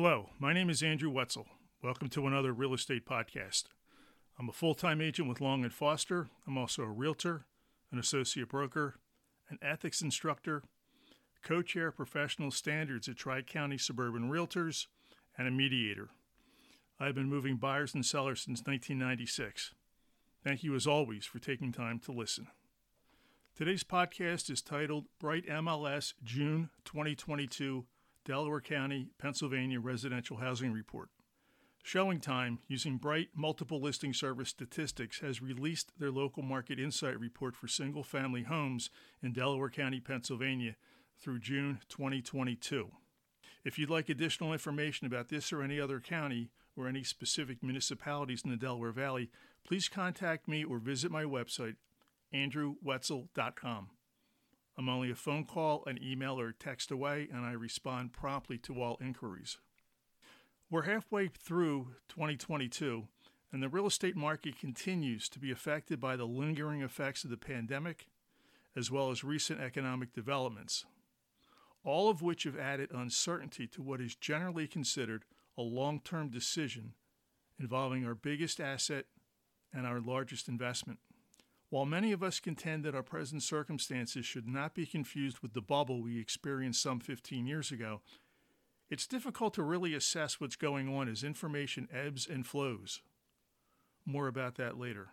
Hello, my name is Andrew Wetzel. Welcome to another real estate podcast. I'm a full time agent with Long and Foster. I'm also a realtor, an associate broker, an ethics instructor, co chair professional standards at Tri County Suburban Realtors, and a mediator. I've been moving buyers and sellers since 1996. Thank you, as always, for taking time to listen. Today's podcast is titled Bright MLS June 2022 Delaware County, Pennsylvania Residential Housing Report. Showing Time, using Bright Multiple Listing Service Statistics, has released their local market insight report for single family homes in Delaware County, Pennsylvania through June 2022. If you'd like additional information about this or any other county or any specific municipalities in the Delaware Valley, please contact me or visit my website, andrewwetzel.com. I'm only a phone call, an email, or text away, and I respond promptly to all inquiries. We're halfway through 2022, and the real estate market continues to be affected by the lingering effects of the pandemic, as well as recent economic developments, all of which have added uncertainty to what is generally considered a long term decision involving our biggest asset and our largest investment. While many of us contend that our present circumstances should not be confused with the bubble we experienced some 15 years ago, it's difficult to really assess what's going on as information ebbs and flows. More about that later.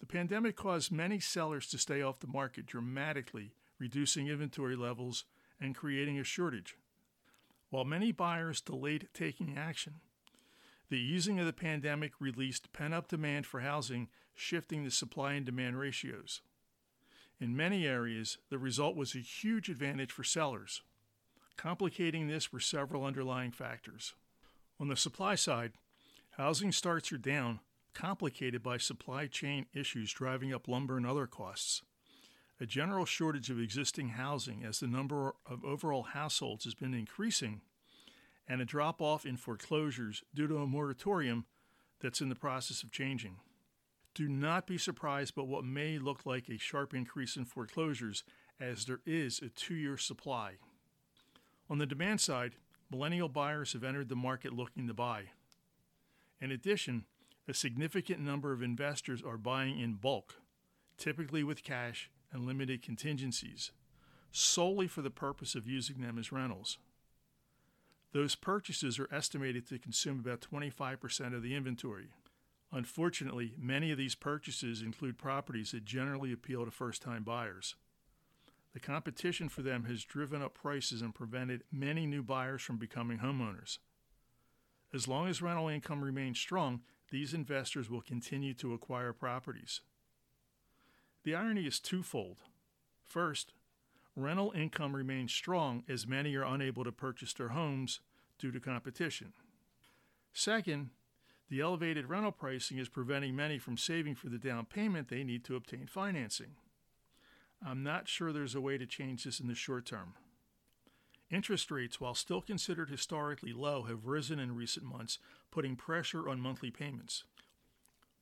The pandemic caused many sellers to stay off the market dramatically, reducing inventory levels and creating a shortage. While many buyers delayed taking action, the easing of the pandemic released pent up demand for housing, shifting the supply and demand ratios. In many areas, the result was a huge advantage for sellers. Complicating this were several underlying factors. On the supply side, housing starts are down, complicated by supply chain issues driving up lumber and other costs. A general shortage of existing housing as the number of overall households has been increasing and a drop off in foreclosures due to a moratorium that's in the process of changing. Do not be surprised by what may look like a sharp increase in foreclosures, as there is a two year supply. On the demand side, millennial buyers have entered the market looking to buy. In addition, a significant number of investors are buying in bulk, typically with cash and limited contingencies, solely for the purpose of using them as rentals. Those purchases are estimated to consume about 25% of the inventory. Unfortunately, many of these purchases include properties that generally appeal to first time buyers. The competition for them has driven up prices and prevented many new buyers from becoming homeowners. As long as rental income remains strong, these investors will continue to acquire properties. The irony is twofold. First, rental income remains strong as many are unable to purchase their homes due to competition. Second, the elevated rental pricing is preventing many from saving for the down payment they need to obtain financing. I'm not sure there's a way to change this in the short term. Interest rates, while still considered historically low, have risen in recent months, putting pressure on monthly payments.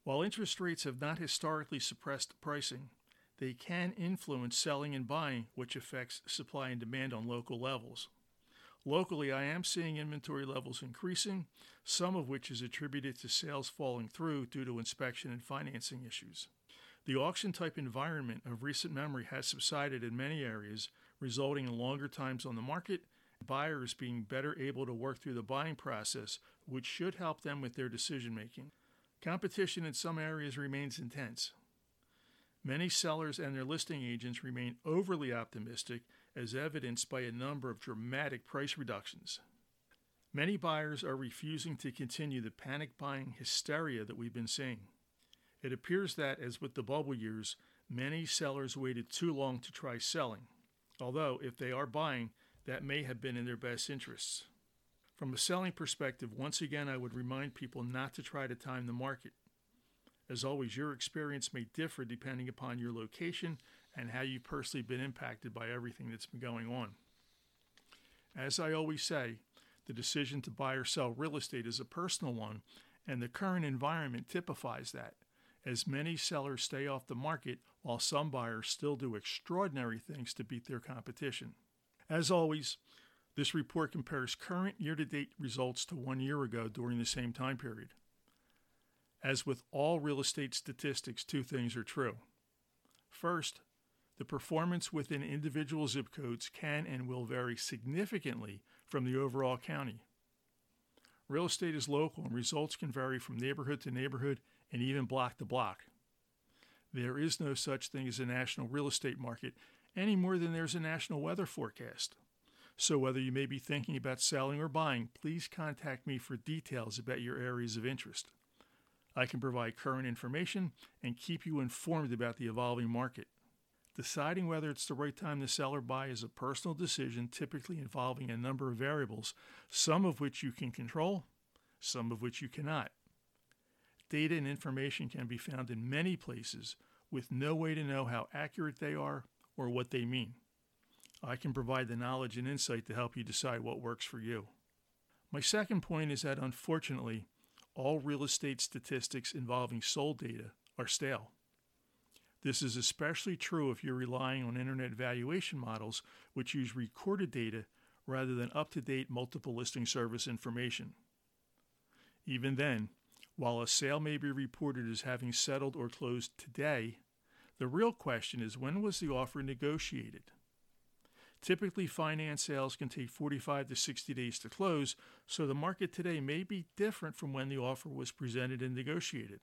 While interest rates have not historically suppressed pricing, they can influence selling and buying, which affects supply and demand on local levels. Locally, I am seeing inventory levels increasing, some of which is attributed to sales falling through due to inspection and financing issues. The auction type environment of recent memory has subsided in many areas, resulting in longer times on the market, buyers being better able to work through the buying process, which should help them with their decision making. Competition in some areas remains intense. Many sellers and their listing agents remain overly optimistic, as evidenced by a number of dramatic price reductions. Many buyers are refusing to continue the panic buying hysteria that we've been seeing. It appears that, as with the bubble years, many sellers waited too long to try selling, although, if they are buying, that may have been in their best interests. From a selling perspective, once again, I would remind people not to try to time the market. As always, your experience may differ depending upon your location and how you've personally been impacted by everything that's been going on. As I always say, the decision to buy or sell real estate is a personal one, and the current environment typifies that, as many sellers stay off the market while some buyers still do extraordinary things to beat their competition. As always, This report compares current year to date results to one year ago during the same time period. As with all real estate statistics, two things are true. First, the performance within individual zip codes can and will vary significantly from the overall county. Real estate is local and results can vary from neighborhood to neighborhood and even block to block. There is no such thing as a national real estate market any more than there's a national weather forecast. So, whether you may be thinking about selling or buying, please contact me for details about your areas of interest. I can provide current information and keep you informed about the evolving market. Deciding whether it's the right time to sell or buy is a personal decision, typically involving a number of variables, some of which you can control, some of which you cannot. Data and information can be found in many places with no way to know how accurate they are or what they mean. I can provide the knowledge and insight to help you decide what works for you. My second point is that unfortunately, all real estate statistics involving sold data are stale. This is especially true if you're relying on internet valuation models, which use recorded data rather than up to date multiple listing service information. Even then, while a sale may be reported as having settled or closed today, the real question is when was the offer negotiated? Typically, finance sales can take 45 to 60 days to close, so the market today may be different from when the offer was presented and negotiated.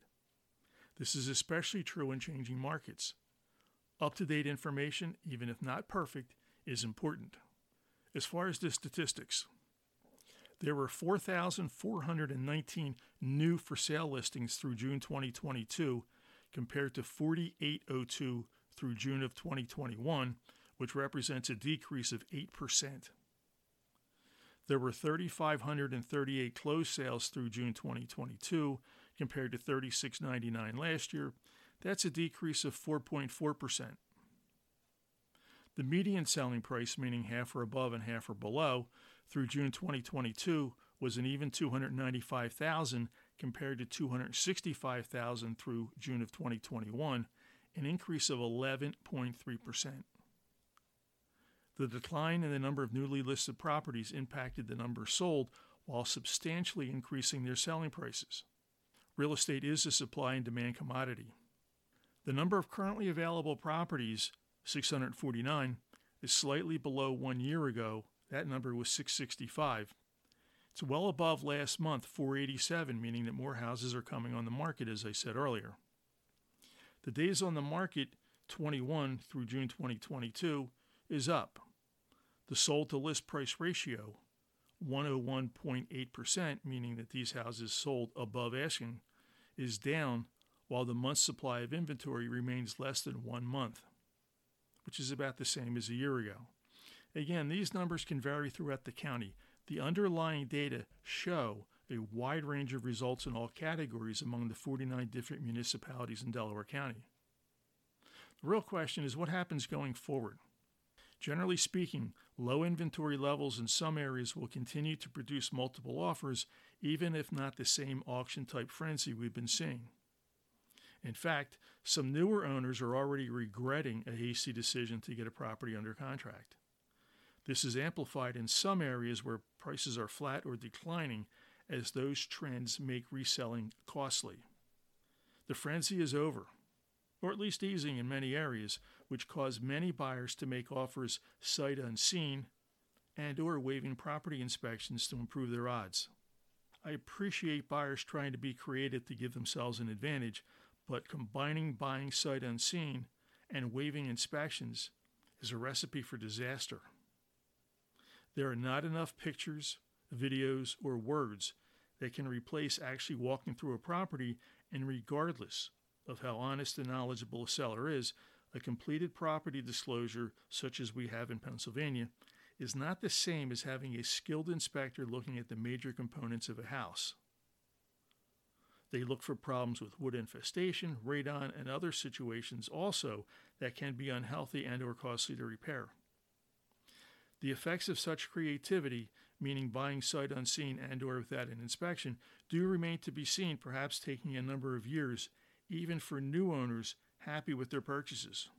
This is especially true in changing markets. Up to date information, even if not perfect, is important. As far as the statistics, there were 4,419 new for sale listings through June 2022 compared to 4802 through June of 2021, which represents a decrease of 8%. There were 3,538 closed sales through June 2022 compared to 36.99 last year. That's a decrease of 4.4%. The median selling price, meaning half or above and half or below, through June 2022 was an even 295,000 compared to 265,000 through June of 2021, an increase of 11.3%. The decline in the number of newly listed properties impacted the number sold while substantially increasing their selling prices. Real estate is a supply and demand commodity. The number of currently available properties, 649, is slightly below one year ago. That number was 665. It's well above last month, 487, meaning that more houses are coming on the market, as I said earlier. The days on the market, 21 through June 2022, is up. The sold to list price ratio, 101.8%, meaning that these houses sold above asking, is down while the month's supply of inventory remains less than one month, which is about the same as a year ago. Again, these numbers can vary throughout the county. The underlying data show a wide range of results in all categories among the 49 different municipalities in Delaware County. The real question is what happens going forward? Generally speaking, low inventory levels in some areas will continue to produce multiple offers, even if not the same auction type frenzy we've been seeing. In fact, some newer owners are already regretting a hasty decision to get a property under contract. This is amplified in some areas where prices are flat or declining, as those trends make reselling costly. The frenzy is over, or at least easing in many areas, which cause many buyers to make offers sight unseen and or waiving property inspections to improve their odds. I appreciate buyers trying to be creative to give themselves an advantage, but combining buying sight unseen and waiving inspections is a recipe for disaster. There are not enough pictures, videos, or words that can replace actually walking through a property, and regardless of how honest and knowledgeable a seller is, a completed property disclosure, such as we have in Pennsylvania, is not the same as having a skilled inspector looking at the major components of a house. They look for problems with wood infestation, radon, and other situations also that can be unhealthy and or costly to repair. The effects of such creativity, meaning buying sight unseen and or without an inspection, do remain to be seen, perhaps taking a number of years, even for new owners happy with their purchases.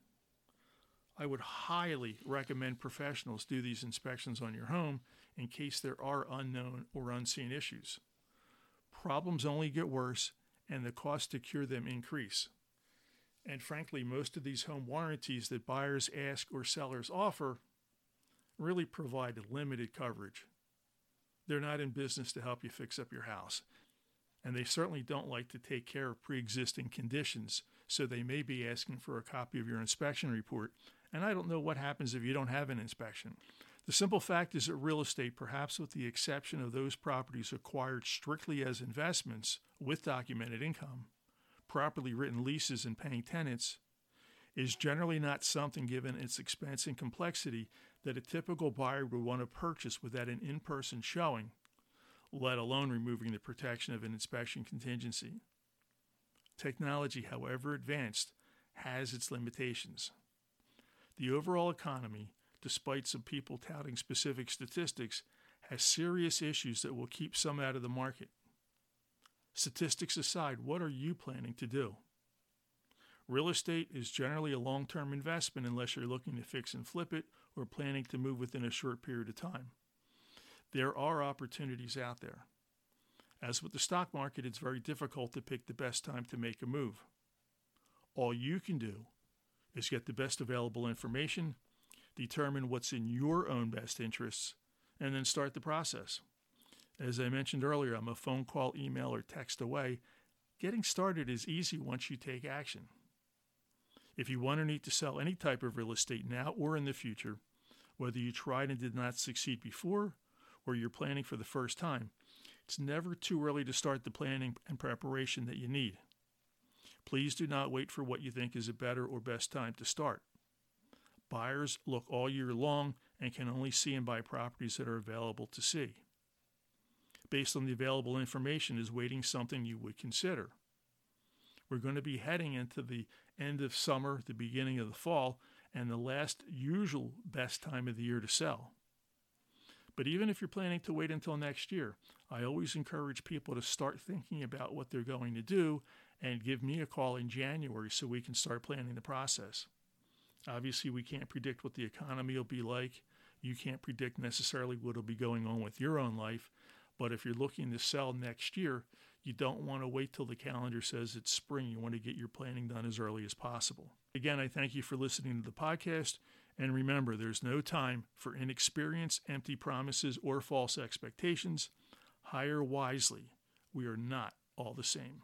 I would highly recommend professionals do these inspections on your home in case there are unknown or unseen issues. Problems only get worse and the cost to cure them increase. And frankly, most of these home warranties that buyers ask or sellers offer really provide limited coverage. They're not in business to help you fix up your house. And they certainly don't like to take care of pre existing conditions, so they may be asking for a copy of your inspection report. And I don't know what happens if you don't have an inspection. The simple fact is that real estate, perhaps with the exception of those properties acquired strictly as investments with documented income, properly written leases, and paying tenants, is generally not something, given its expense and complexity, that a typical buyer would want to purchase without an in person showing, let alone removing the protection of an inspection contingency. Technology, however advanced, has its limitations. The overall economy, despite some people touting specific statistics, has serious issues that will keep some out of the market. Statistics aside, what are you planning to do? Real estate is generally a long term investment unless you're looking to fix and flip it or planning to move within a short period of time. There are opportunities out there. As with the stock market, it's very difficult to pick the best time to make a move. All you can do is get the best available information, determine what's in your own best interests, and then start the process. As I mentioned earlier, I'm a phone call, email, or text away. Getting started is easy once you take action. If you want or need to sell any type of real estate now or in the future, whether you tried and did not succeed before or you're planning for the first time, it's never too early to start the planning and preparation that you need. Please do not wait for what you think is a better or best time to start. Buyers look all year long and can only see and buy properties that are available to see. Based on the available information, is waiting something you would consider? We're going to be heading into the end of summer, the beginning of the fall, and the last usual best time of the year to sell. But even if you're planning to wait until next year, I always encourage people to start thinking about what they're going to do and give me a call in January so we can start planning the process. Obviously, we can't predict what the economy will be like. You can't predict necessarily what will be going on with your own life. But if you're looking to sell next year, you don't want to wait till the calendar says it's spring. You want to get your planning done as early as possible. Again, I thank you for listening to the podcast. And remember, there's no time for inexperience, empty promises, or false expectations. Hire wisely. We are not all the same.